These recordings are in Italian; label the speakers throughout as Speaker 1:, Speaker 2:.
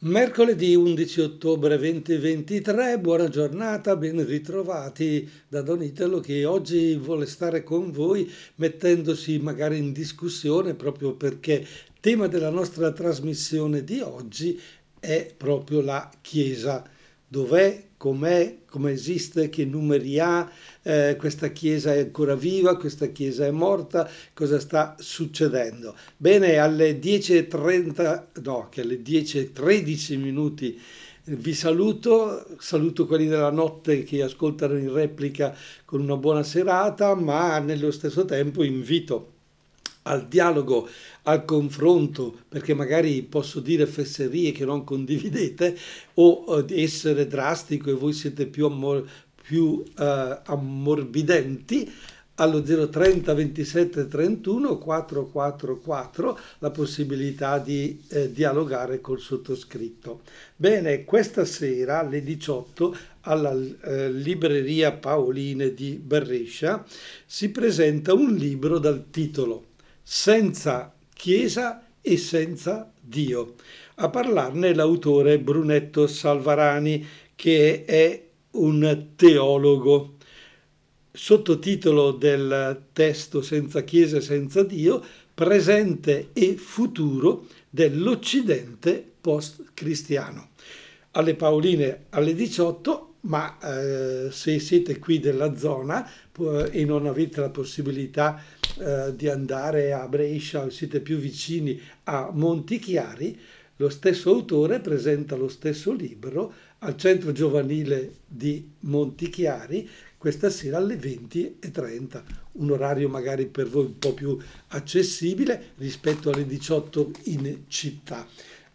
Speaker 1: Mercoledì 11 ottobre 2023, buona giornata, ben ritrovati da Don Italo che oggi vuole stare con voi mettendosi magari in discussione proprio perché tema della nostra trasmissione di oggi è proprio la Chiesa. Dov'è, com'è, come esiste, che numeri ha, eh, questa chiesa è ancora viva, questa chiesa è morta, cosa sta succedendo. Bene, alle 10.30, no, che alle 10.13 minuti vi saluto, saluto quelli della notte che ascoltano in replica con una buona serata, ma nello stesso tempo invito al dialogo, al confronto, perché magari posso dire fesserie che non condividete o di essere drastico e voi siete più, più uh, ammorbidenti allo 030 27 31 444 la possibilità di eh, dialogare col sottoscritto. Bene, questa sera alle 18 alla eh, libreria Paoline di Berrescia si presenta un libro dal titolo senza Chiesa e senza Dio. A parlarne l'autore Brunetto Salvarani, che è un teologo. Sottotitolo del testo Senza Chiesa e senza Dio, presente e futuro dell'Occidente post-cristiano. Alle Paoline alle 18 ma eh, se siete qui della zona e non avete la possibilità eh, di andare a Brescia o siete più vicini a Montichiari, lo stesso autore presenta lo stesso libro al centro giovanile di Montichiari questa sera alle 20.30, un orario magari per voi un po' più accessibile rispetto alle 18 in città.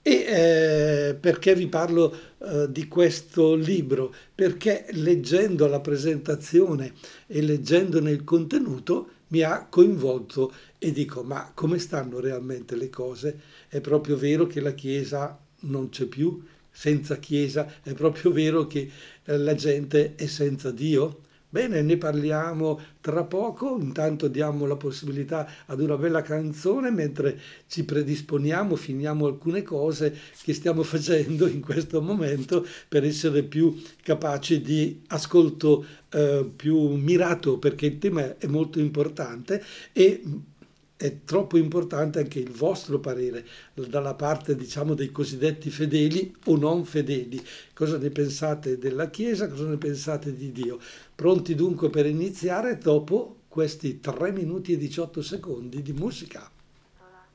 Speaker 1: E eh, perché vi parlo eh, di questo libro? Perché leggendo la presentazione e leggendone il contenuto mi ha coinvolto e dico ma come stanno realmente le cose? È proprio vero che la Chiesa non c'è più? Senza Chiesa è proprio vero che eh, la gente è senza Dio? Bene, ne parliamo tra poco, intanto diamo la possibilità ad una bella canzone mentre ci predisponiamo, finiamo alcune cose che stiamo facendo in questo momento per essere più capaci di ascolto eh, più mirato perché il tema è molto importante e è troppo importante anche il vostro parere dalla parte diciamo dei cosiddetti fedeli o non fedeli. Cosa ne pensate della chiesa? Cosa ne pensate di dio? Pronti dunque per iniziare? Dopo questi 3 minuti e 18 secondi di musica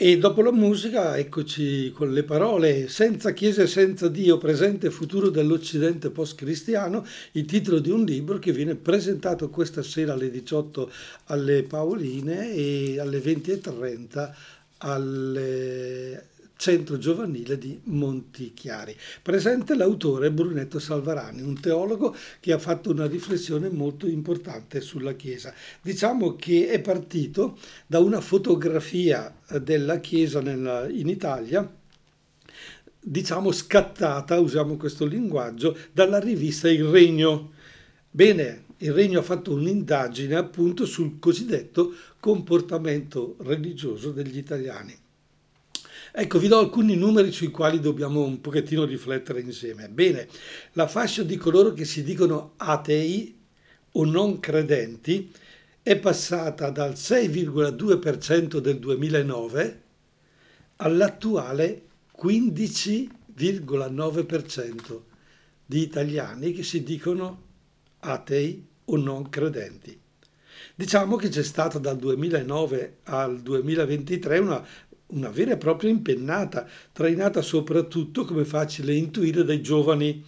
Speaker 1: e dopo la musica, eccoci con le parole. Senza Chiesa e senza Dio, presente e futuro dell'Occidente post-cristiano, il titolo di un libro che viene presentato questa sera alle 18 alle Paoline e alle 20.30 alle Centro Giovanile di Montichiari. Presente l'autore Brunetto Salvarani, un teologo che ha fatto una riflessione molto importante sulla Chiesa. Diciamo che è partito da una fotografia della Chiesa nella, in Italia diciamo scattata, usiamo questo linguaggio, dalla rivista Il Regno. Bene, il Regno ha fatto un'indagine appunto sul cosiddetto comportamento religioso degli italiani. Ecco, vi do alcuni numeri sui quali dobbiamo un pochettino riflettere insieme. Bene, la fascia di coloro che si dicono atei o non credenti è passata dal 6,2% del 2009 all'attuale 15,9% di italiani che si dicono atei o non credenti. Diciamo che c'è stata dal 2009 al 2023 una una vera e propria impennata, trainata soprattutto, come facile intuire, dai giovani.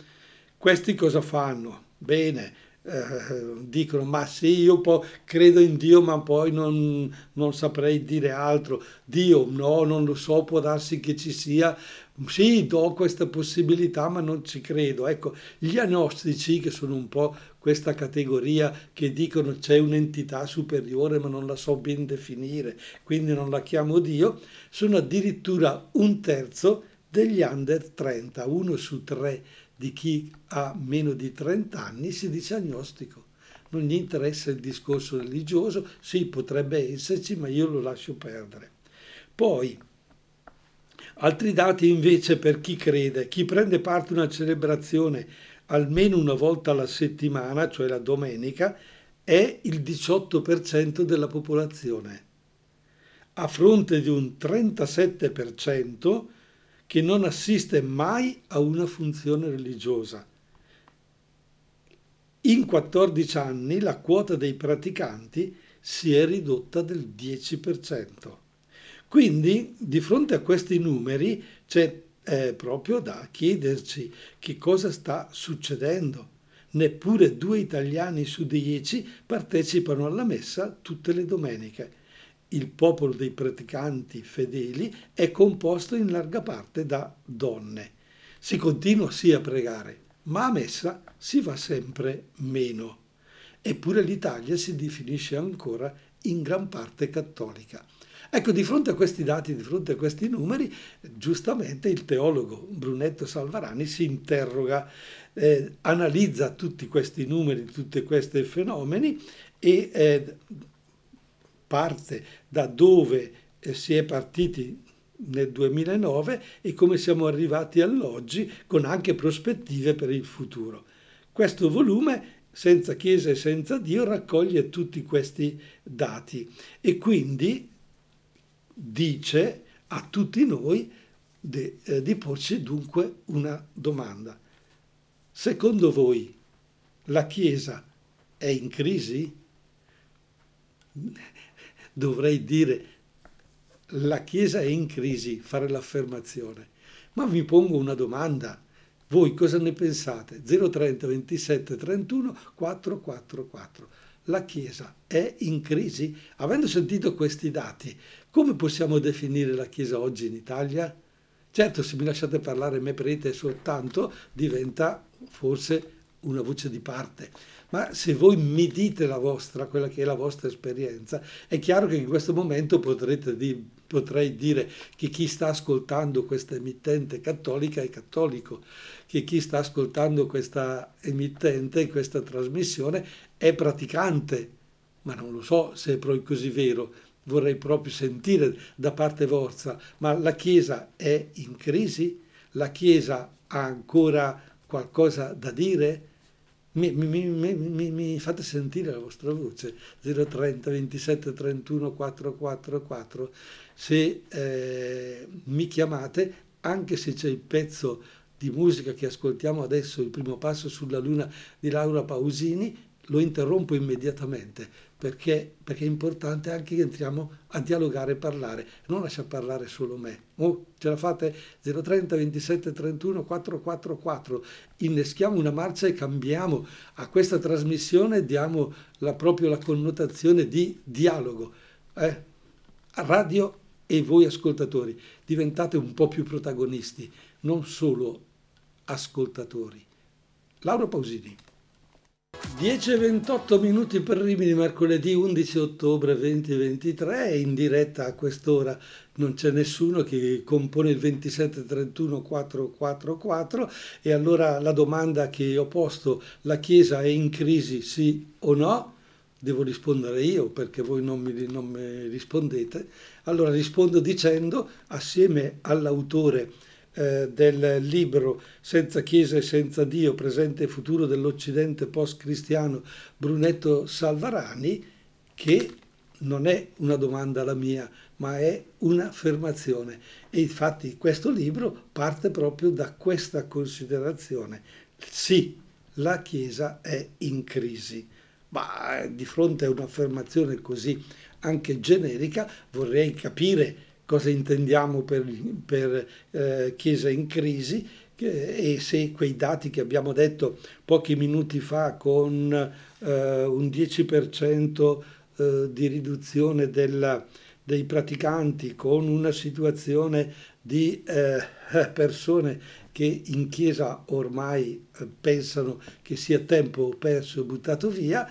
Speaker 1: Questi cosa fanno? Bene, eh, dicono ma sì io credo in Dio ma poi non, non, saprei dire altro. Dio no non lo so può darsi che ci sia. Sì do questa possibilità ma non ci credo. Ecco gli agnostici che sono un po' questa categoria che dicono c'è un'entità superiore ma non la so ben definire quindi non la chiamo Dio sono addirittura un terzo degli under 30 uno su tre di chi ha meno di 30 anni si dice agnostico. Non gli interessa il discorso religioso, sì, potrebbe esserci, ma io lo lascio perdere. Poi, Altri dati invece per chi crede, chi prende parte a una celebrazione almeno una volta alla settimana, cioè la domenica, è il 18% della popolazione, a fronte di un 37% che non assiste mai a una funzione religiosa. In 14 anni la quota dei praticanti si è ridotta del 10%. Quindi, di fronte a questi numeri, c'è eh, proprio da chiederci che cosa sta succedendo. Neppure due italiani su dieci partecipano alla messa tutte le domeniche il popolo dei praticanti fedeli è composto in larga parte da donne. Si continua sì a pregare, ma a messa si va sempre meno. Eppure l'Italia si definisce ancora in gran parte cattolica. Ecco, di fronte a questi dati, di fronte a questi numeri, giustamente il teologo Brunetto Salvarani si interroga, eh, analizza tutti questi numeri, tutti questi fenomeni e eh, parte da dove eh, si è partiti nel 2009 e come siamo arrivati all'oggi con anche prospettive per il futuro. Questo volume senza Chiesa e senza Dio raccoglie tutti questi dati e quindi dice a tutti noi di, eh, di porci dunque una domanda. Secondo voi la Chiesa è in crisi? Dovrei dire la Chiesa è in crisi, fare l'affermazione. Ma vi pongo una domanda. Voi cosa ne pensate? 030 27 31 444. La Chiesa è in crisi? Avendo sentito questi dati, come possiamo definire la Chiesa oggi in Italia? Certo, se mi lasciate parlare me prete soltanto, diventa forse una voce di parte ma se voi mi dite la vostra, quella che è la vostra esperienza, è chiaro che in questo momento potrete di, potrei dire che chi sta ascoltando questa emittente cattolica è cattolico, che chi sta ascoltando questa emittente, questa trasmissione, è praticante, ma non lo so se è proprio così vero, vorrei proprio sentire da parte vostra, ma la Chiesa è in crisi? La Chiesa ha ancora qualcosa da dire? Mi, mi, mi, mi, fate sentire la vostra voce. 030 27 31 444 se eh, mi chiamate anche se c'è il pezzo di musica che ascoltiamo adesso il primo passo sulla luna di Laura Pausini lo interrompo immediatamente perché, perché, è importante anche che entriamo a dialogare e parlare, non lascia parlare solo me. Oh, ce la fate? 030 27 31 444, inneschiamo una marcia e cambiamo a questa trasmissione, diamo la, proprio la connotazione di dialogo. Eh? Radio e voi ascoltatori diventate un po' più protagonisti, non solo ascoltatori. Laura Pausini. 10 e 28 minuti per Rimini, mercoledì 11 ottobre 2023, in diretta a quest'ora non c'è nessuno che compone il 2731 444 e allora la domanda che ho posto, la Chiesa è in crisi sì o no? Devo rispondere io perché voi non mi, non mi rispondete. Allora rispondo dicendo, assieme all'autore eh, del libro Senza Chiesa e senza Dio, presente e futuro dell'Occidente post-cristiano Brunetto Salvarani, che non è una domanda la mia, ma è un'affermazione. E infatti questo libro parte proprio da questa considerazione. Sì, la Chiesa è in crisi, ma di fronte a un'affermazione così anche generica vorrei capire cosa intendiamo per, per eh, Chiesa in crisi e se quei dati che abbiamo detto pochi minuti fa con eh, un 10% eh, di riduzione della, dei praticanti, con una situazione di eh, persone che in chiesa ormai eh, pensano che sia tempo perso e buttato via,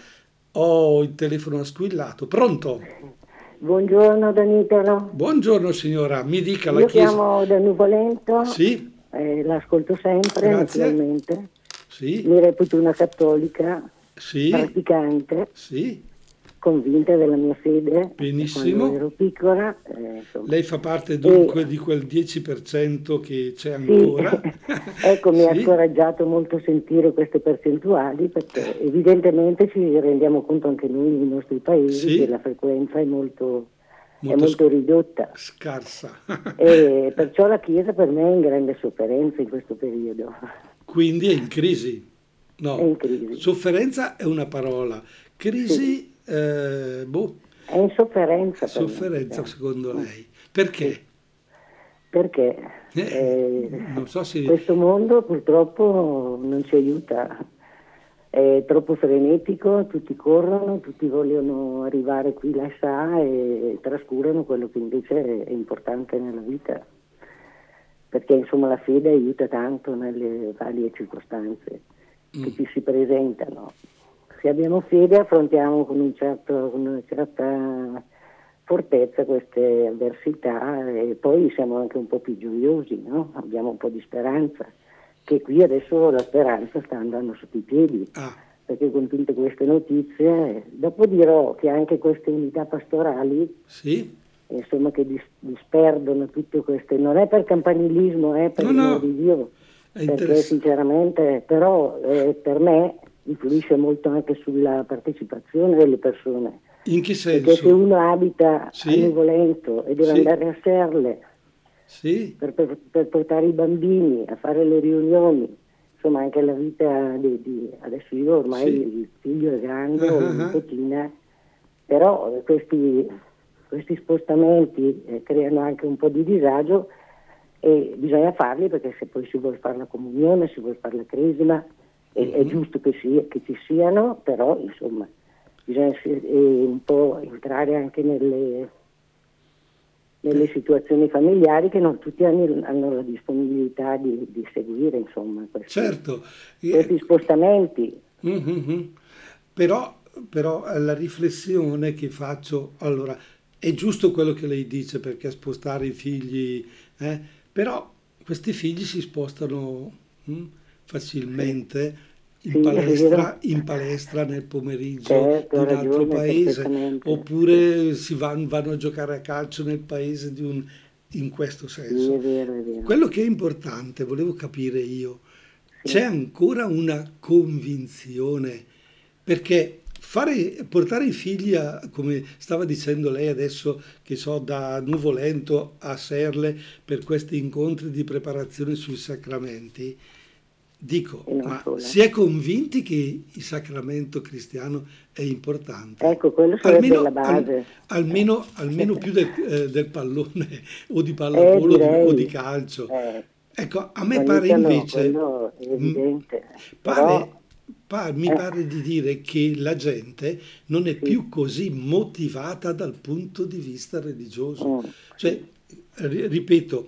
Speaker 1: ho il telefono squillato. Pronto?
Speaker 2: Buongiorno Danitelo.
Speaker 1: Buongiorno signora, mi dica la
Speaker 2: Io
Speaker 1: chiesa.
Speaker 2: Io chiamo da Nuvolento.
Speaker 1: Sì.
Speaker 2: Eh, l'ascolto sempre,
Speaker 1: Grazie.
Speaker 2: naturalmente.
Speaker 1: Sì.
Speaker 2: Mi reputo una cattolica
Speaker 1: sì.
Speaker 2: praticante.
Speaker 1: Sì.
Speaker 2: Convinta della mia fede
Speaker 1: Benissimo.
Speaker 2: quando ero piccola. eh.
Speaker 1: Lei fa parte dunque di quel 10% che c'è
Speaker 2: Sì,
Speaker 1: ancora.
Speaker 2: ecco, mi ha
Speaker 1: Sì.
Speaker 2: scoraggiato molto sentire queste percentuali perché evidentemente ci rendiamo conto anche noi nei nostri paesi
Speaker 1: Sì.
Speaker 2: che la frequenza è molto, è
Speaker 1: Molto
Speaker 2: molto ridotta
Speaker 1: Scarsa.
Speaker 2: e perciò la Chiesa per me è in grande sofferenza in questo periodo.
Speaker 1: Quindi è in crisi. No,
Speaker 2: È in crisi.
Speaker 1: sofferenza è una parola. Crisi, eh, boh,
Speaker 2: È in sofferenza. per me,
Speaker 1: sofferenza
Speaker 2: eh.
Speaker 1: secondo lei. Perché?
Speaker 2: Perché
Speaker 1: Eh,
Speaker 2: eh,
Speaker 1: non so se...
Speaker 2: questo mondo purtroppo non ci aiuta, è troppo frenetico, tutti corrono, tutti vogliono arrivare qui, là, sa e trascurano quello che invece è importante nella vita. Perché insomma la fede aiuta tanto nelle varie circostanze che
Speaker 1: Mm.
Speaker 2: ci si presentano. Se abbiamo fede affrontiamo con, un certo- con una certa fortezza queste avversità e poi siamo anche un po' più gioiosi, no? abbiamo un po' di speranza, che qui adesso la speranza sta andando sotto i piedi,
Speaker 1: Ah,
Speaker 2: perché con tutte queste notizie, dopo dirò che anche queste unità pastorali,
Speaker 1: sì?
Speaker 2: insomma, che dis- disperdono tutte queste, non è per campanilismo, è per
Speaker 1: No,
Speaker 2: il
Speaker 1: no.
Speaker 2: di Dio, perché sinceramente però eh, per me influisce molto anche sulla partecipazione delle persone.
Speaker 1: In che
Speaker 2: Perché se
Speaker 1: senso?
Speaker 2: uno abita
Speaker 1: Sì.
Speaker 2: a Nuvolento e deve
Speaker 1: Sì.
Speaker 2: andare a Serle
Speaker 1: Sì?
Speaker 2: per, per- per portare i bambini a fare le riunioni, insomma anche la vita di, di- adesso io ormai il figlio è grande,
Speaker 1: Ah,
Speaker 2: ho
Speaker 1: ah,
Speaker 2: una
Speaker 1: ah.
Speaker 2: nipotina, però eh, questi, questi spostamenti eh, creano anche un po' di disagio e bisogna farli perché se poi si vuole fare la comunione, si vuole fare la cresima, è, è giusto che, sia- che ci siano, però insomma bisogna si- eh, un po' entrare anche nelle, nelle situazioni familiari che non tutti hanno, hanno la disponibilità di, di seguire insomma questi,
Speaker 1: Certo.
Speaker 2: Questi spostamenti.
Speaker 1: Mhm. Però, però la riflessione che faccio, allora, è giusto quello che lei dice perché spostare i figli, eh, però questi figli si spostano mm, facilmente in
Speaker 2: Sì,
Speaker 1: palestra, in palestra nel pomeriggio
Speaker 2: Certo,
Speaker 1: di un altro paese, oppure si van- vanno a giocare a calcio nel paese di un, in questo
Speaker 2: Sì,
Speaker 1: senso.
Speaker 2: è vero, è vero.
Speaker 1: Quello che è importante, volevo capire io,
Speaker 2: Sì.
Speaker 1: c'è ancora una convinzione, perché fare, portare i figli a, come stava dicendo lei adesso, che so, da Nuvolento a Serle per questi incontri di preparazione sui sacramenti, dico, ma
Speaker 2: solo.
Speaker 1: si è convinti che il sacramento cristiano è importante?
Speaker 2: Ecco, quello sarebbe la base.
Speaker 1: al- almeno, almeno più del, eh, del pallone o di pallavolo o di-
Speaker 2: Eh,
Speaker 1: o di calcio.
Speaker 2: Eh,
Speaker 1: Ecco, a me pare
Speaker 2: no,
Speaker 1: invece,
Speaker 2: quello è evidente.
Speaker 1: pare-
Speaker 2: Però,
Speaker 1: pa- mi
Speaker 2: eh.
Speaker 1: pare di dire che la gente non è
Speaker 2: Sì.
Speaker 1: più così motivata dal punto di vista religioso.
Speaker 2: mm,
Speaker 1: Cioè, ri- ripeto,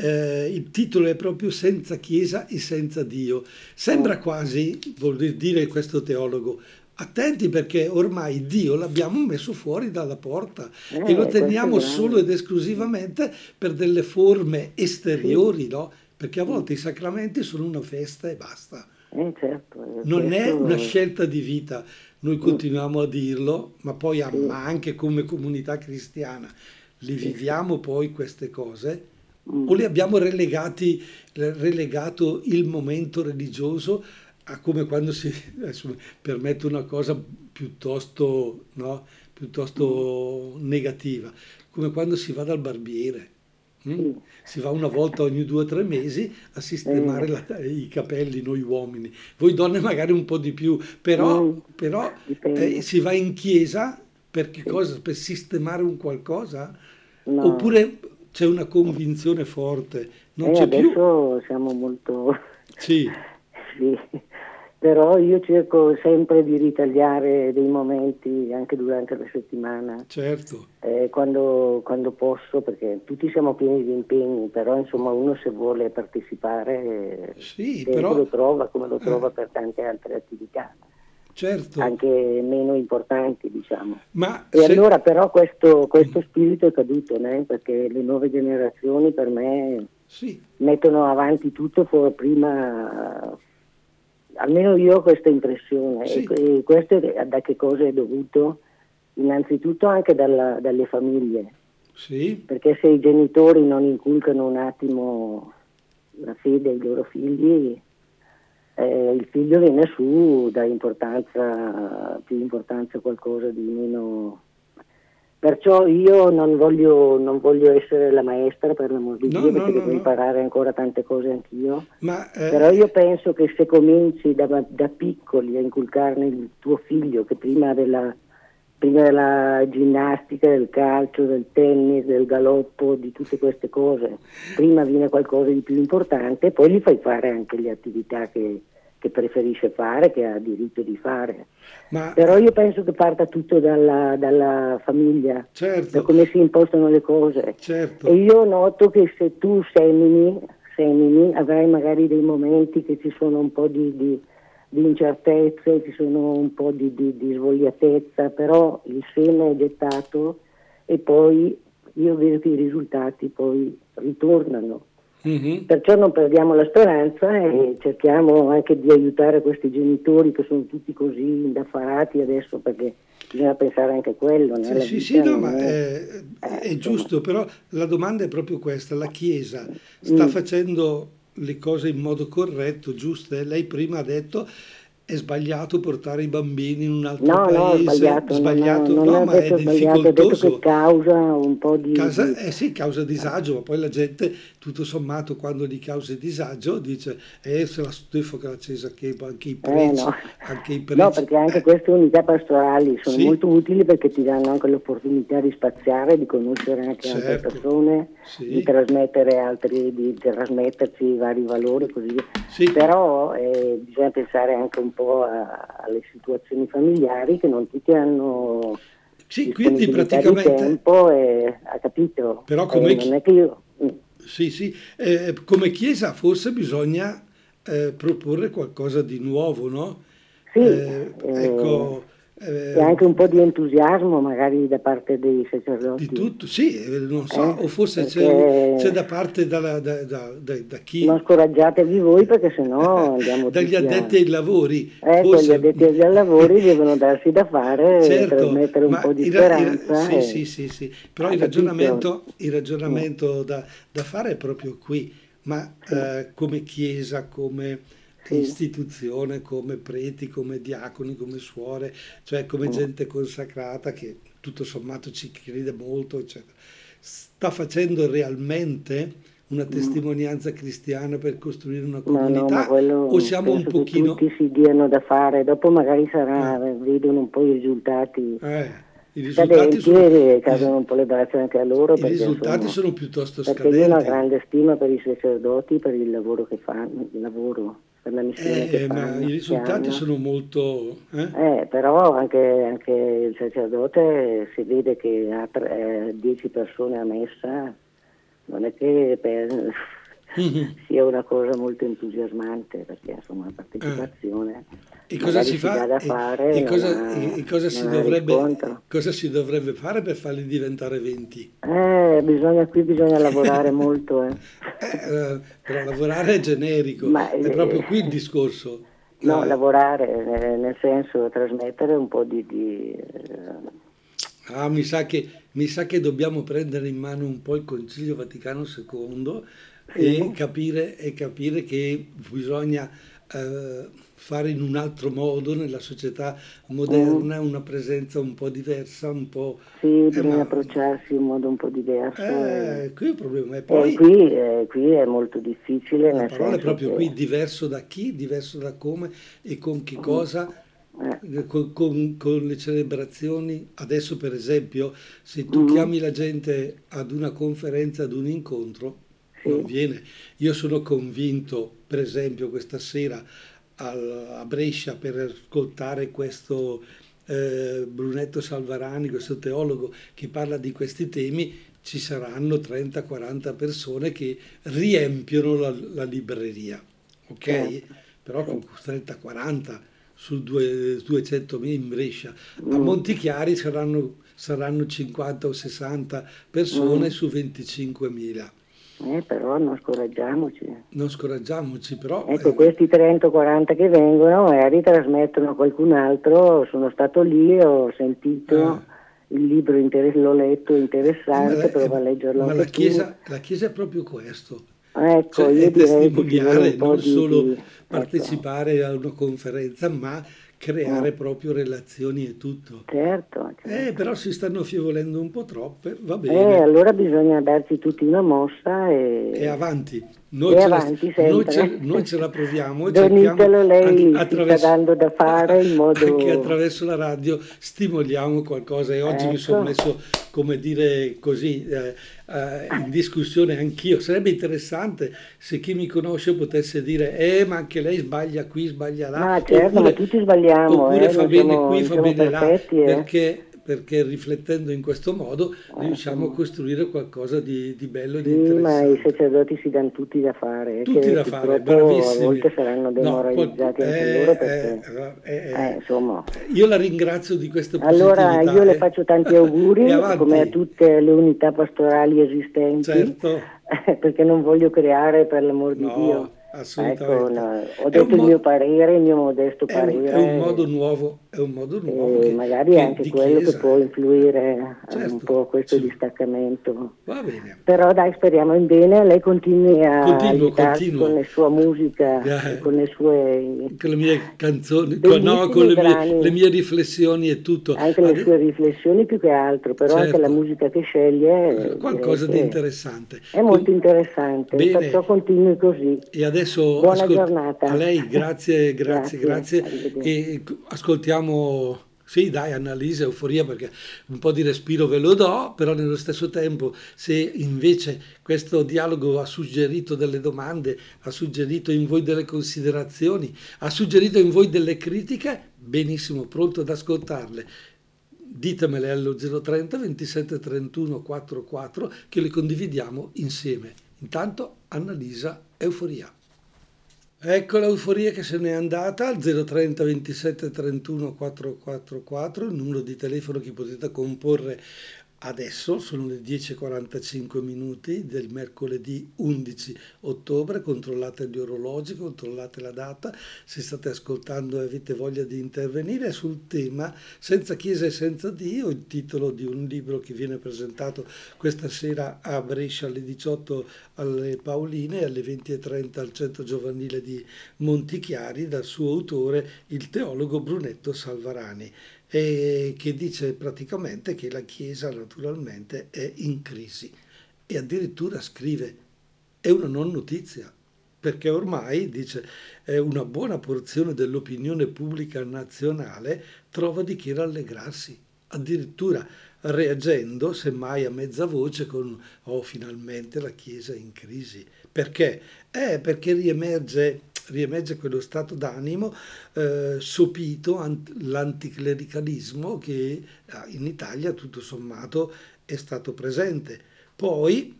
Speaker 1: eh, il titolo è proprio senza Chiesa e senza Dio. Sembra
Speaker 2: Mm.
Speaker 1: quasi, vuol dire questo teologo, attenti perché ormai Dio l'abbiamo messo fuori dalla porta
Speaker 2: Eh,
Speaker 1: e lo
Speaker 2: è
Speaker 1: teniamo solo ed esclusivamente per delle forme esteriori, no? Perché a volte i sacramenti sono una festa e basta.
Speaker 2: eh, certo, eh,
Speaker 1: Non è una scelta di vita, noi continuiamo a dirlo, ma poi ma anche come comunità cristiana li viviamo poi queste cose
Speaker 2: Mm.
Speaker 1: o li abbiamo relegati, relegato il momento religioso a come quando si, adesso permetto una cosa piuttosto, no? piuttosto negativa, come quando si va dal barbiere. mm?
Speaker 2: Sì.
Speaker 1: Si va una volta ogni due o tre mesi a sistemare la- i capelli, noi uomini. Voi donne magari un po' di più, però,
Speaker 2: Mm,
Speaker 1: però eh, si va in chiesa per che cosa? Per sistemare un qualcosa?
Speaker 2: No.
Speaker 1: Oppure c'è una convinzione forte? Non
Speaker 2: Eh,
Speaker 1: c'è più?
Speaker 2: adesso siamo molto...
Speaker 1: Sì,
Speaker 2: Sì, però io cerco sempre di ritagliare dei momenti anche durante la settimana,
Speaker 1: certo.
Speaker 2: eh, quando, quando posso, perché tutti siamo pieni di impegni, però insomma uno se vuole partecipare
Speaker 1: Sì, però-
Speaker 2: lo trova come lo
Speaker 1: Eh.
Speaker 2: trova per tante altre attività,
Speaker 1: Certo.
Speaker 2: anche meno importanti diciamo.
Speaker 1: Ma
Speaker 2: E
Speaker 1: se-
Speaker 2: allora però questo, questo spirito è caduto, né? perché le nuove generazioni per me
Speaker 1: sì,
Speaker 2: mettono avanti tutto prima almeno io ho questa impressione
Speaker 1: Sì.
Speaker 2: e, questo da che cosa è dovuto innanzitutto anche dalla, dalle famiglie,
Speaker 1: Sì,
Speaker 2: perché se i genitori non inculcano un attimo la fede ai loro figli, eh, il figlio viene su, dà importanza, più importanza a qualcosa di meno... Perciò io non voglio, non voglio essere la maestra per l'amor di
Speaker 1: No,
Speaker 2: Dio,
Speaker 1: no,
Speaker 2: perché
Speaker 1: no,
Speaker 2: devo imparare ancora tante cose anch'io.
Speaker 1: ma eh,
Speaker 2: Però io penso che se cominci da, da piccoli a inculcarne il tuo figlio, che prima della, prima della ginnastica, del calcio, del tennis, del galoppo, di tutte queste cose, prima viene qualcosa di più importante e poi gli fai fare anche le attività che, che preferisce fare, che ha diritto di fare.
Speaker 1: ma
Speaker 2: Però io penso che parta tutto dalla, dalla famiglia, da
Speaker 1: certo,
Speaker 2: come si impostano le cose.
Speaker 1: certo.
Speaker 2: E io noto che se tu semini, semini, avrai magari dei momenti che ci sono un po' di, di- di incertezze, ci sono un po' di, di- di svogliatezza, però il seme è gettato e poi io vedo che i risultati poi ritornano.
Speaker 1: Mhm.
Speaker 2: Perciò non perdiamo la speranza e cerchiamo anche di aiutare questi genitori che sono tutti così indaffarati adesso perché bisogna pensare anche a quello.
Speaker 1: Sì, sì, sì, no, ma
Speaker 2: è-
Speaker 1: è,
Speaker 2: eh,
Speaker 1: è
Speaker 2: insomma.
Speaker 1: giusto, però la domanda è proprio questa, la Chiesa sta
Speaker 2: Mm.
Speaker 1: facendo le cose in modo corretto, giuste? Lei prima ha detto è sbagliato portare i bambini in un altro
Speaker 2: No, no, è
Speaker 1: paese,
Speaker 2: sbagliato, non,
Speaker 1: sbagliato,
Speaker 2: non
Speaker 1: no,
Speaker 2: ha
Speaker 1: ma è
Speaker 2: sbagliato, ha detto
Speaker 1: difficoltoso.
Speaker 2: che causa un po' di...
Speaker 1: Causa, eh sì, causa disagio, ma poi la gente, tutto sommato, quando gli causa disagio, dice, eh, se la stufo che la Chiesa che anche i
Speaker 2: Eh,
Speaker 1: prezzi,
Speaker 2: no.
Speaker 1: anche i prezzi.
Speaker 2: No, perché anche
Speaker 1: eh,
Speaker 2: queste unità pastorali sono
Speaker 1: Sì.
Speaker 2: molto utili perché ti danno anche l'opportunità di spaziare, di conoscere anche altre
Speaker 1: Certo.
Speaker 2: persone,
Speaker 1: Sì.
Speaker 2: di trasmettere altri, di trasmetterci i vari valori e così via.
Speaker 1: Sì.
Speaker 2: Però eh, bisogna pensare anche un po' a- alle situazioni familiari che non tutti hanno
Speaker 1: Sì, quindi praticamente...
Speaker 2: tempo e ha capito.
Speaker 1: Però come
Speaker 2: Eh,
Speaker 1: chi-
Speaker 2: non è che io mm,
Speaker 1: Sì, sì, eh, come Chiesa forse bisogna eh, proporre qualcosa di nuovo, no?
Speaker 2: Sì,
Speaker 1: Eh,
Speaker 2: eh,
Speaker 1: ecco, eh,
Speaker 2: e anche un po' di entusiasmo magari da parte dei sacerdoti.
Speaker 1: di tutto, sì, eh, non so,
Speaker 2: Eh,
Speaker 1: o forse c'è, c'è da parte dalla- da, da- da- da chi,
Speaker 2: Non scoraggiatevi voi perché sennò andiamo
Speaker 1: dagli addetti ai lavori,
Speaker 2: Ecco,
Speaker 1: forse...
Speaker 2: gli addetti ai lavori devono darsi da fare,
Speaker 1: Certo,
Speaker 2: trasmettere un
Speaker 1: ma
Speaker 2: po' di
Speaker 1: il ra- il-
Speaker 2: speranza.
Speaker 1: sì,
Speaker 2: e-
Speaker 1: sì, sì, sì, però
Speaker 2: Ha
Speaker 1: il ragionamento, il ragionamento da, da fare è proprio qui, ma eh, come Chiesa, come
Speaker 2: Sì.
Speaker 1: istituzione, come preti, come diaconi, come suore, cioè come
Speaker 2: Mm.
Speaker 1: gente consacrata che tutto sommato ci crede molto, eccetera. Sta facendo realmente una testimonianza cristiana per costruire una
Speaker 2: no,
Speaker 1: comunità
Speaker 2: ma quello
Speaker 1: o siamo un
Speaker 2: penso che
Speaker 1: pochino...
Speaker 2: tutti si diano da fare, dopo magari sarà, vedono un po' i risultati
Speaker 1: Eh, i risultati
Speaker 2: scadenti
Speaker 1: sono...
Speaker 2: cadono un po' le braccia anche a loro.
Speaker 1: I risultati sono piuttosto
Speaker 2: Perché io ho una
Speaker 1: scadenti.
Speaker 2: grande stima per i sacerdoti, per il lavoro che fanno, il lavoro, per la missione
Speaker 1: Eh, ma i risultati
Speaker 2: hanno.
Speaker 1: sono molto... eh?
Speaker 2: Eh, però anche, anche il sacerdote si vede che ha tre- eh, 10 persone a messa, non è che per- Sia una cosa molto entusiasmante, perché insomma la partecipazione
Speaker 1: E cosa si fa?
Speaker 2: da fare,
Speaker 1: e, cosa,
Speaker 2: ha-
Speaker 1: e- cosa si dovrebbe, cosa si dovrebbe fare per farli diventare 20?
Speaker 2: Eh, bisogna, qui bisogna lavorare molto. eh.
Speaker 1: Eh, eh, però lavorare è generico,
Speaker 2: Ma,
Speaker 1: è
Speaker 2: eh,
Speaker 1: proprio qui il discorso.
Speaker 2: No,
Speaker 1: Eh,
Speaker 2: lavorare eh, nel senso trasmettere un po' di... di, eh,
Speaker 1: ah, mi sa che, mi sa che dobbiamo prendere in mano un po' il Concilio Vaticano II e capire, e capire che bisogna eh, fare in un altro modo nella società moderna una presenza un po' diversa, un po'...
Speaker 2: sì,
Speaker 1: Eh,
Speaker 2: bisogna
Speaker 1: ma-
Speaker 2: approcciarsi in modo un po' diverso. e-
Speaker 1: Eh, qui è il problema. E
Speaker 2: E
Speaker 1: poi
Speaker 2: qui, eh, qui è molto difficile.
Speaker 1: la parola è proprio
Speaker 2: che-
Speaker 1: qui, diverso da chi, diverso da come e con che cosa,
Speaker 2: eh,
Speaker 1: eh, con, con- con le celebrazioni. Adesso per esempio, se tu
Speaker 2: Mhm.
Speaker 1: chiami la gente ad una conferenza, ad un incontro. Non viene. Io sono convinto, per esempio, questa sera a Brescia per ascoltare questo eh, Brunetto Salvarani, questo teologo che parla di questi temi, ci saranno 30-40 persone che riempiono la, la libreria, ok?
Speaker 2: Certo.
Speaker 1: Però con 30-40 su due- 200.000 in Brescia. A
Speaker 2: Mm.
Speaker 1: Montichiari saranno, saranno 50 o 60 persone
Speaker 2: Mm.
Speaker 1: su 25.000.
Speaker 2: eh, però non scoraggiamoci.
Speaker 1: Non scoraggiamoci, però...
Speaker 2: Ecco,
Speaker 1: eh,
Speaker 2: questi 30 o 40 che vengono magari trasmettono a qualcun altro, sono stato lì, ho sentito, il libro inter- l'ho letto, interessante,
Speaker 1: la-
Speaker 2: prova a leggerlo
Speaker 1: Ma la. Chiesa, la Chiesa è proprio questo.
Speaker 2: Ecco,
Speaker 1: Cioè,
Speaker 2: io
Speaker 1: è testimoniare, non
Speaker 2: di...
Speaker 1: solo
Speaker 2: di-.
Speaker 1: Partecipare a una conferenza, ma creare proprio relazioni e tutto.
Speaker 2: Certo, certo.
Speaker 1: Eh, però si stanno affievolendo un po' troppe, va
Speaker 2: Eh,
Speaker 1: bene.
Speaker 2: allora bisogna darci tutti una mossa e...
Speaker 1: E avanti, noi,
Speaker 2: E
Speaker 1: ce, la,
Speaker 2: avanti
Speaker 1: noi,
Speaker 2: sempre.
Speaker 1: ce, noi ce la proviamo e
Speaker 2: Donitelo lei
Speaker 1: anche
Speaker 2: sta
Speaker 1: attraverso,
Speaker 2: dando da fare in modo...
Speaker 1: anche attraverso la radio stimoliamo qualcosa e oggi mi sono
Speaker 2: Ecco.
Speaker 1: messo, come dire così, eh, eh, in discussione anch'io. Sarebbe interessante se chi mi conosce potesse dire, eh, ma anche lei sbaglia qui, sbaglia là.
Speaker 2: Ma certo, ma tutti sbagliamo,
Speaker 1: oppure
Speaker 2: eh,
Speaker 1: fa bene
Speaker 2: siamo-
Speaker 1: qui, fa bene là,
Speaker 2: eh.
Speaker 1: perché, perché riflettendo in questo modo riusciamo a
Speaker 2: insomma.
Speaker 1: costruire qualcosa di, di bello e di
Speaker 2: Sì, ma i
Speaker 1: interessante.
Speaker 2: sacerdoti si danno tutti da fare, eh,
Speaker 1: Tutti da fare,
Speaker 2: purtroppo a
Speaker 1: bravissimi.
Speaker 2: volte saranno
Speaker 1: No,
Speaker 2: demoralizzati
Speaker 1: qual-
Speaker 2: anche
Speaker 1: eh,
Speaker 2: loro perché...
Speaker 1: eh, eh,
Speaker 2: insomma...
Speaker 1: Io la ringrazio di questa positività.
Speaker 2: Allora io le faccio tanti auguri come a tutte le unità pastorali esistenti
Speaker 1: Certo,
Speaker 2: perché non voglio creare per l'amor di
Speaker 1: No,
Speaker 2: Dio.
Speaker 1: Assolutamente.
Speaker 2: Ecco, no, ho detto il mio parere, il mio modesto
Speaker 1: è un,
Speaker 2: parere.
Speaker 1: è un modo nuovo, è un modo nuovo
Speaker 2: e
Speaker 1: che-
Speaker 2: magari
Speaker 1: che
Speaker 2: anche quello
Speaker 1: chiesa.
Speaker 2: che può influire a
Speaker 1: Certo,
Speaker 2: un po' questo
Speaker 1: sì.
Speaker 2: distaccamento.
Speaker 1: Va bene.
Speaker 2: Però dai, speriamo in bene, lei continui a
Speaker 1: Continuo, continuo.
Speaker 2: con la sua musica,
Speaker 1: Eh.
Speaker 2: con le sue,
Speaker 1: Con le mie canzoni, con, no, con le mie, le mie riflessioni e tutto.
Speaker 2: anche le sue riflessioni più che altro, però anche
Speaker 1: Certo.
Speaker 2: la musica che sceglie
Speaker 1: eh, qualcosa di interessante.
Speaker 2: è molto interessante,
Speaker 1: Bene.
Speaker 2: perciò continui così.
Speaker 1: E adesso
Speaker 2: Buona
Speaker 1: ascol-
Speaker 2: giornata.
Speaker 1: a lei, grazie, grazie,
Speaker 2: Grazie,
Speaker 1: grazie. E c- ascoltiamo, sì, dai, Annalisa, euforia, perché un po' di respiro ve lo do, però nello stesso tempo, se invece questo dialogo ha suggerito delle domande, ha suggerito in voi delle considerazioni, ha suggerito in voi delle critiche, benissimo, pronto ad ascoltarle. Ditemele allo 030 27 31 44 che le condividiamo insieme. Intanto Annalisa Euforia. Ecco l'euforia che se n'è andata al 030 27 31 444, il numero di telefono che potete comporre adesso, sono le 10.45 minuti del mercoledì 11 ottobre, controllate gli orologi, controllate la data, se state ascoltando e avete voglia di intervenire sul tema Senza Chiesa e senza Dio, il titolo di un libro che viene presentato questa sera a Brescia alle 18 alle Paoline e alle 20.30 al centro giovanile di Montichiari dal suo autore il teologo Brunetto Salvarani e che dice praticamente che la Chiesa naturalmente è in crisi e addirittura scrive è una non notizia perché ormai dice una buona porzione dell'opinione pubblica nazionale trova di che rallegrarsi addirittura reagendo semmai a mezza voce con oh finalmente la Chiesa è in crisi perché? Eh, perché riemerge riemerge quello stato d'animo eh, sopito ant- l'anticlericalismo che eh, in Italia tutto sommato è stato presente. Poi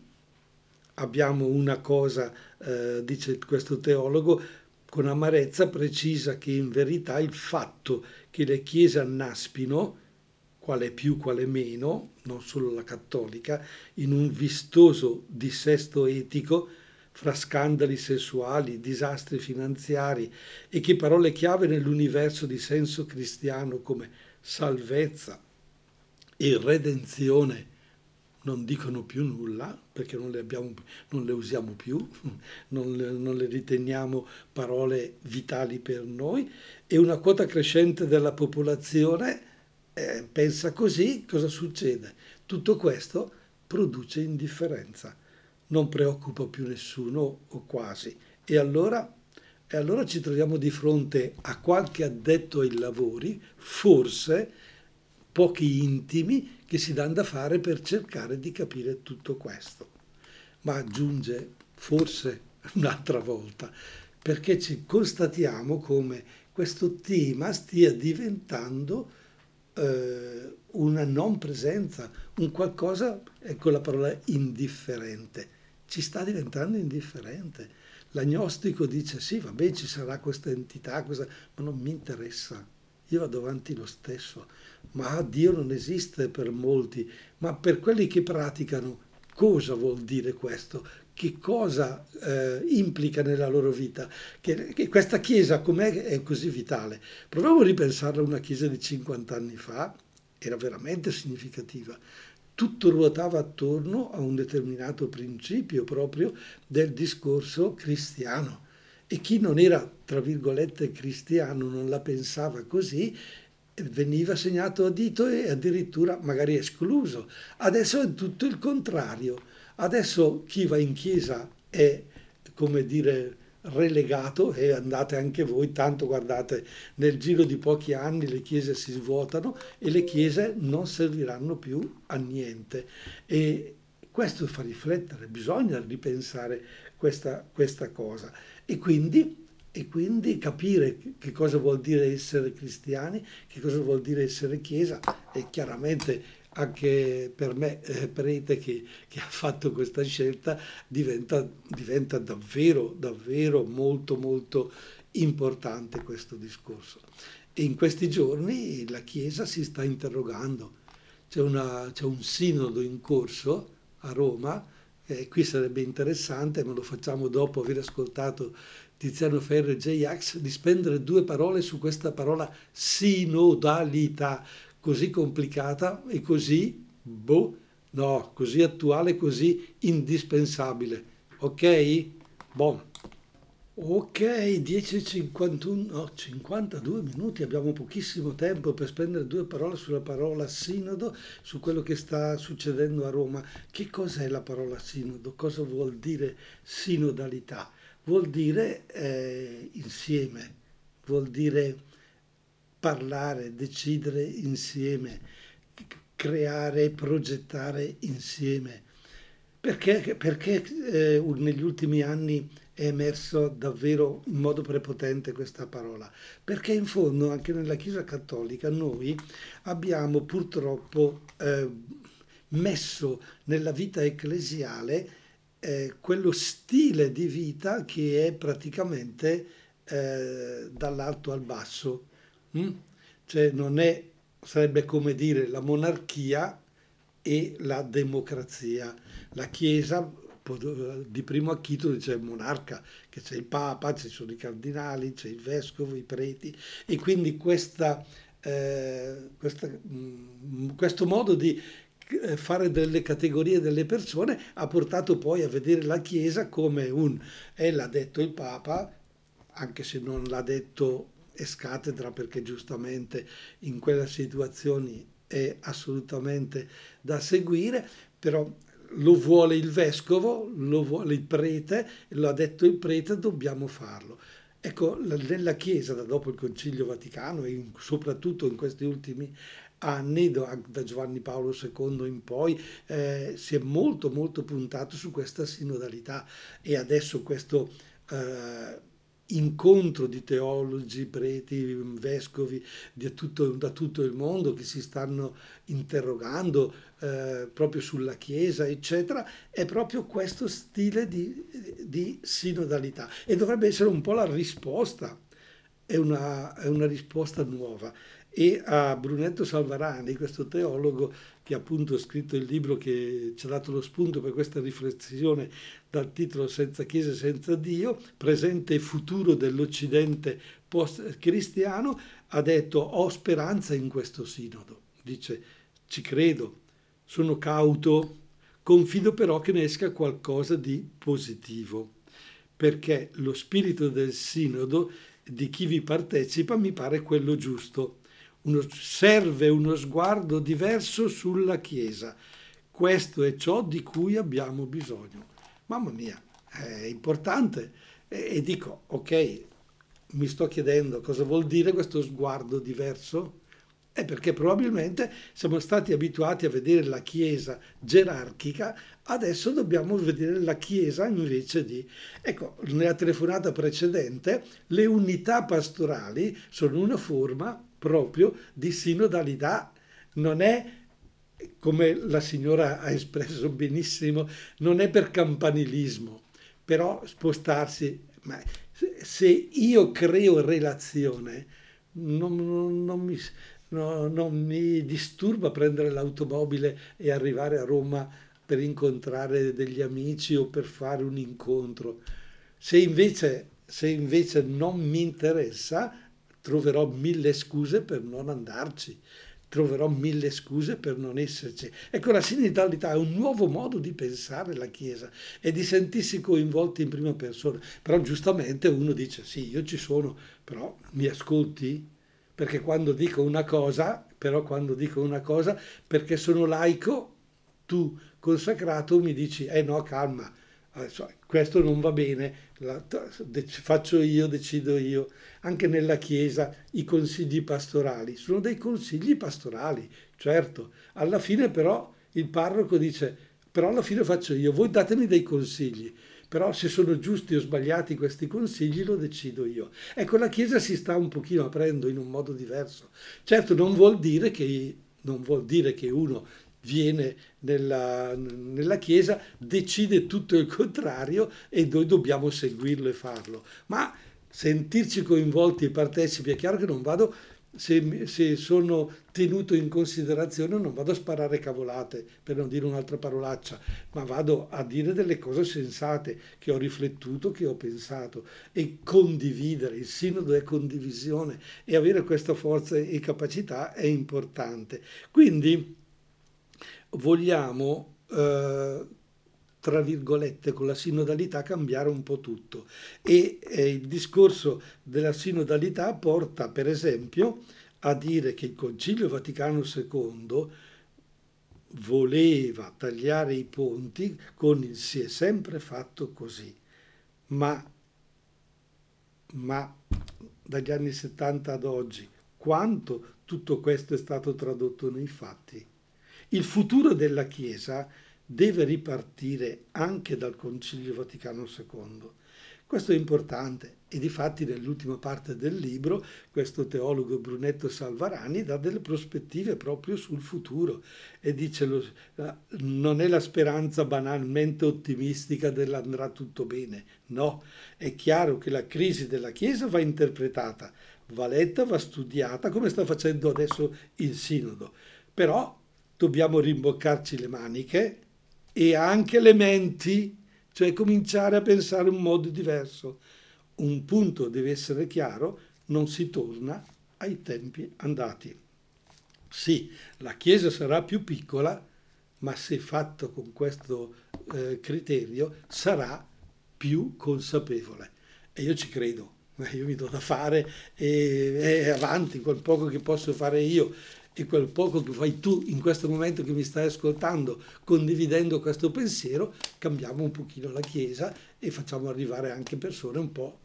Speaker 1: abbiamo una cosa, eh, dice questo teologo, con amarezza precisa che in verità il fatto che le chiese annaspino, quale più, quale meno, non solo la cattolica, in un vistoso dissesto etico, fra scandali sessuali, disastri finanziari e che parole chiave nell'universo di senso cristiano come salvezza e redenzione non dicono più nulla perché non le, abbiamo, non le usiamo più, non le, non le riteniamo parole vitali per noi e una quota crescente della popolazione eh, pensa così, cosa succede? Tutto questo produce indifferenza non preoccupa più nessuno o quasi. E allora, e allora ci troviamo di fronte a qualche addetto ai lavori, forse pochi intimi, che si danno da fare per cercare di capire tutto questo. Ma aggiunge, forse un'altra volta, perché ci constatiamo come questo tema stia diventando eh, una non presenza, un qualcosa, ecco la parola indifferente ci sta diventando indifferente. L'agnostico dice sì, vabbè, ci sarà questa entità, questa... ma non mi interessa. Io vado avanti lo stesso. Ma Dio non esiste per molti, ma per quelli che praticano, cosa vuol dire questo? Che cosa eh, implica nella loro vita? Che, che questa Chiesa com'è è così vitale? Proviamo a ripensare a una Chiesa di 50 anni fa era veramente significativa. Tutto ruotava attorno a un determinato principio proprio del discorso cristiano. E chi non era, tra virgolette, cristiano, non la pensava così, veniva segnato a dito e addirittura magari escluso. Adesso è tutto il contrario. Adesso chi va in chiesa è, come dire, relegato e andate anche voi, tanto guardate, nel giro di pochi anni le chiese si svuotano e le chiese non serviranno più a niente. E questo fa riflettere, bisogna ripensare questa, questa cosa. E quindi e quindi capire che cosa vuol dire essere cristiani, che cosa vuol dire essere chiesa e chiaramente anche per me eh, prete che, che, ha fatto questa scelta diventa, diventa davvero, davvero molto, molto importante questo discorso. E in questi giorni la Chiesa si sta interrogando. C'è, una, c'è un sinodo in corso a Roma, eh, qui sarebbe interessante, ma lo facciamo dopo aver ascoltato Tiziano Ferro e J-Ax, di spendere due parole su questa parola sinodalità, così complicata e così, boh, no, così attuale, così indispensabile. Ok? Bon. Ok, 10.51, no, 52 minuti, abbiamo pochissimo tempo per spendere due parole sulla parola sinodo, su quello che sta succedendo a Roma. Che cos'è la parola sinodo? Cosa vuol dire sinodalità? Vuol dire eh, insieme, vuol dire parlare, decidere insieme, creare, progettare insieme. Perché, perché eh, negli ultimi anni è emerso davvero in modo prepotente questa parola? Perché in fondo anche nella Chiesa Cattolica noi abbiamo purtroppo eh, messo nella vita ecclesiale eh, quello stile di vita che è praticamente eh, dall'alto al basso? Cioè non è, sarebbe come dire la monarchia e la democrazia. La Chiesa di primo acchito dice monarca, che c'è il Papa, ci sono i cardinali, c'è il vescovo, i preti e quindi questa, eh, questa, mh, mm, questo modo di eh, fare delle categorie delle persone ha portato poi a vedere la Chiesa come un, e l'ha detto il Papa, anche se non l'ha detto escattedra perché giustamente in quelle situazioni è assolutamente da seguire, però lo vuole il vescovo, lo vuole il prete, lo ha detto il prete, dobbiamo farlo. Ecco, nella Chiesa, da dopo il Concilio Vaticano e soprattutto in questi ultimi anni, da Giovanni Paolo II in poi, eh, si è molto molto puntato su questa sinodalità e adesso questo... Eh, incontro di teologi, preti, vescovi tutto, da tutto il mondo che si stanno interrogando eh, proprio sulla Chiesa, eccetera, è proprio questo stile di, di sinodalità. E dovrebbe essere un po' la risposta, è una, è una risposta nuova. E a Brunetto Salvarani, questo teologo che appunto ha scritto il libro che ci ha dato lo spunto per questa riflessione dal titolo Senza Chiesa, senza Dio, presente e futuro dell'Occidente post-cristiano, ha detto ho speranza in questo sinodo. Dice ci credo, sono cauto, confido però che ne esca qualcosa di positivo, perché lo spirito del sinodo di chi vi partecipa mi pare quello giusto uno, serve uno sguardo diverso sulla Chiesa. Questo è ciò di cui abbiamo bisogno. Mamma mia, è importante. E, e dico, ok, mi sto chiedendo cosa vuol dire questo sguardo diverso? È perché probabilmente siamo stati abituati a vedere la Chiesa gerarchica, adesso dobbiamo vedere la Chiesa invece di... Ecco, nella telefonata precedente le unità pastorali sono una forma proprio di sinodalità. Non è, come la signora ha espresso benissimo, non è per campanilismo, però spostarsi, ma se io creo relazione, non, non, non, mi, no, non mi disturba prendere l'automobile e arrivare a Roma per incontrare degli amici o per fare un incontro. Se invece, se invece non mi interessa, troverò mille scuse per non andarci. troverò mille scuse per non esserci. Ecco, la sinodalità è un nuovo modo di pensare la Chiesa e di sentirsi coinvolti in prima persona. Però giustamente uno dice sì, io ci sono, però mi ascolti? Perché quando dico una cosa, però quando dico una cosa, perché sono laico, tu consacrato mi dici, eh no, calma, Adesso, questo non va bene, la, faccio io, decido io. Anche nella Chiesa i consigli pastorali sono dei consigli pastorali, certo. Alla fine però il parroco dice, però alla fine faccio io, voi datemi dei consigli, però se sono giusti o sbagliati questi consigli lo decido io. Ecco, la Chiesa si sta un pochino aprendo in un modo diverso. Certo non vuol dire che, non vuol dire che uno viene nella, nella, Chiesa, decide tutto il contrario e noi dobbiamo seguirlo e farlo. Ma sentirci coinvolti e partecipi, è chiaro che non vado, se, se sono tenuto in considerazione, non vado a sparare cavolate, per non dire un'altra parolaccia, ma vado a dire delle cose sensate che ho riflettuto, che ho pensato e condividere. Il sinodo è condivisione e avere questa forza e capacità è importante. Quindi, vogliamo, eh, tra virgolette, con la sinodalità cambiare un po' tutto. E eh, il discorso della sinodalità porta, per esempio, a dire che il Concilio Vaticano II voleva tagliare i ponti con il si è sempre fatto così, ma, ma dagli anni 70 ad oggi quanto tutto questo è stato tradotto nei fatti? Il futuro della Chiesa deve ripartire anche dal Concilio Vaticano II. Questo è importante e difatti nell'ultima parte del libro questo teologo Brunetto Salvarani dà delle prospettive proprio sul futuro e dice lo, non è la speranza banalmente ottimistica dell'andrà tutto bene, no, è chiaro che la crisi della Chiesa va interpretata, va letta, va studiata come sta facendo adesso il Sinodo, però dobbiamo rimboccarci le maniche e anche le menti, cioè cominciare a pensare in modo diverso. Un punto deve essere chiaro, non si torna ai tempi andati. Sì, la Chiesa sarà più piccola, ma se fatto con questo eh, criterio sarà più consapevole. E io ci credo, io mi do da fare e, e avanti quel poco che posso fare io e quel poco che fai tu in questo momento che mi stai ascoltando, condividendo questo pensiero, cambiamo un pochino la Chiesa e facciamo arrivare anche persone un po'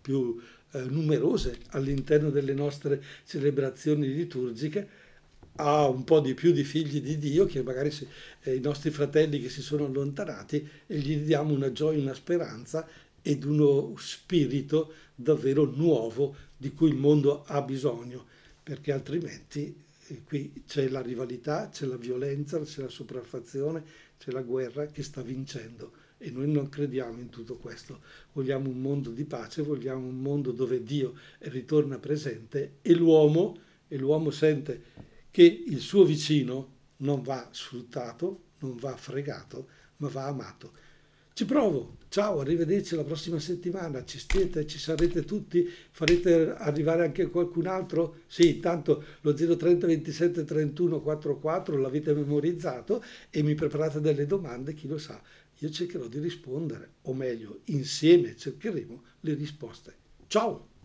Speaker 1: più eh, numerose all'interno delle nostre celebrazioni liturgiche a un po' di più di figli di Dio che magari si, eh, i nostri fratelli che si sono allontanati e gli diamo una gioia, una speranza ed uno spirito davvero nuovo di cui il mondo ha bisogno, perché altrimenti qui c'è la rivalità, c'è la violenza, c'è la sopraffazione, c'è la guerra che sta vincendo e noi non crediamo in tutto questo. Vogliamo un mondo di pace, vogliamo un mondo dove Dio ritorna presente e l'uomo, e l'uomo sente che il suo vicino non va sfruttato, non va fregato, ma va amato. Ci provo, ciao, arrivederci la prossima settimana, ci siete, ci sarete tutti, farete arrivare anche qualcun altro? Sì, tanto lo 030 27 31 44 l'avete memorizzato e mi preparate delle domande, chi lo sa, io cercherò di rispondere, o meglio, insieme cercheremo le risposte. Ciao!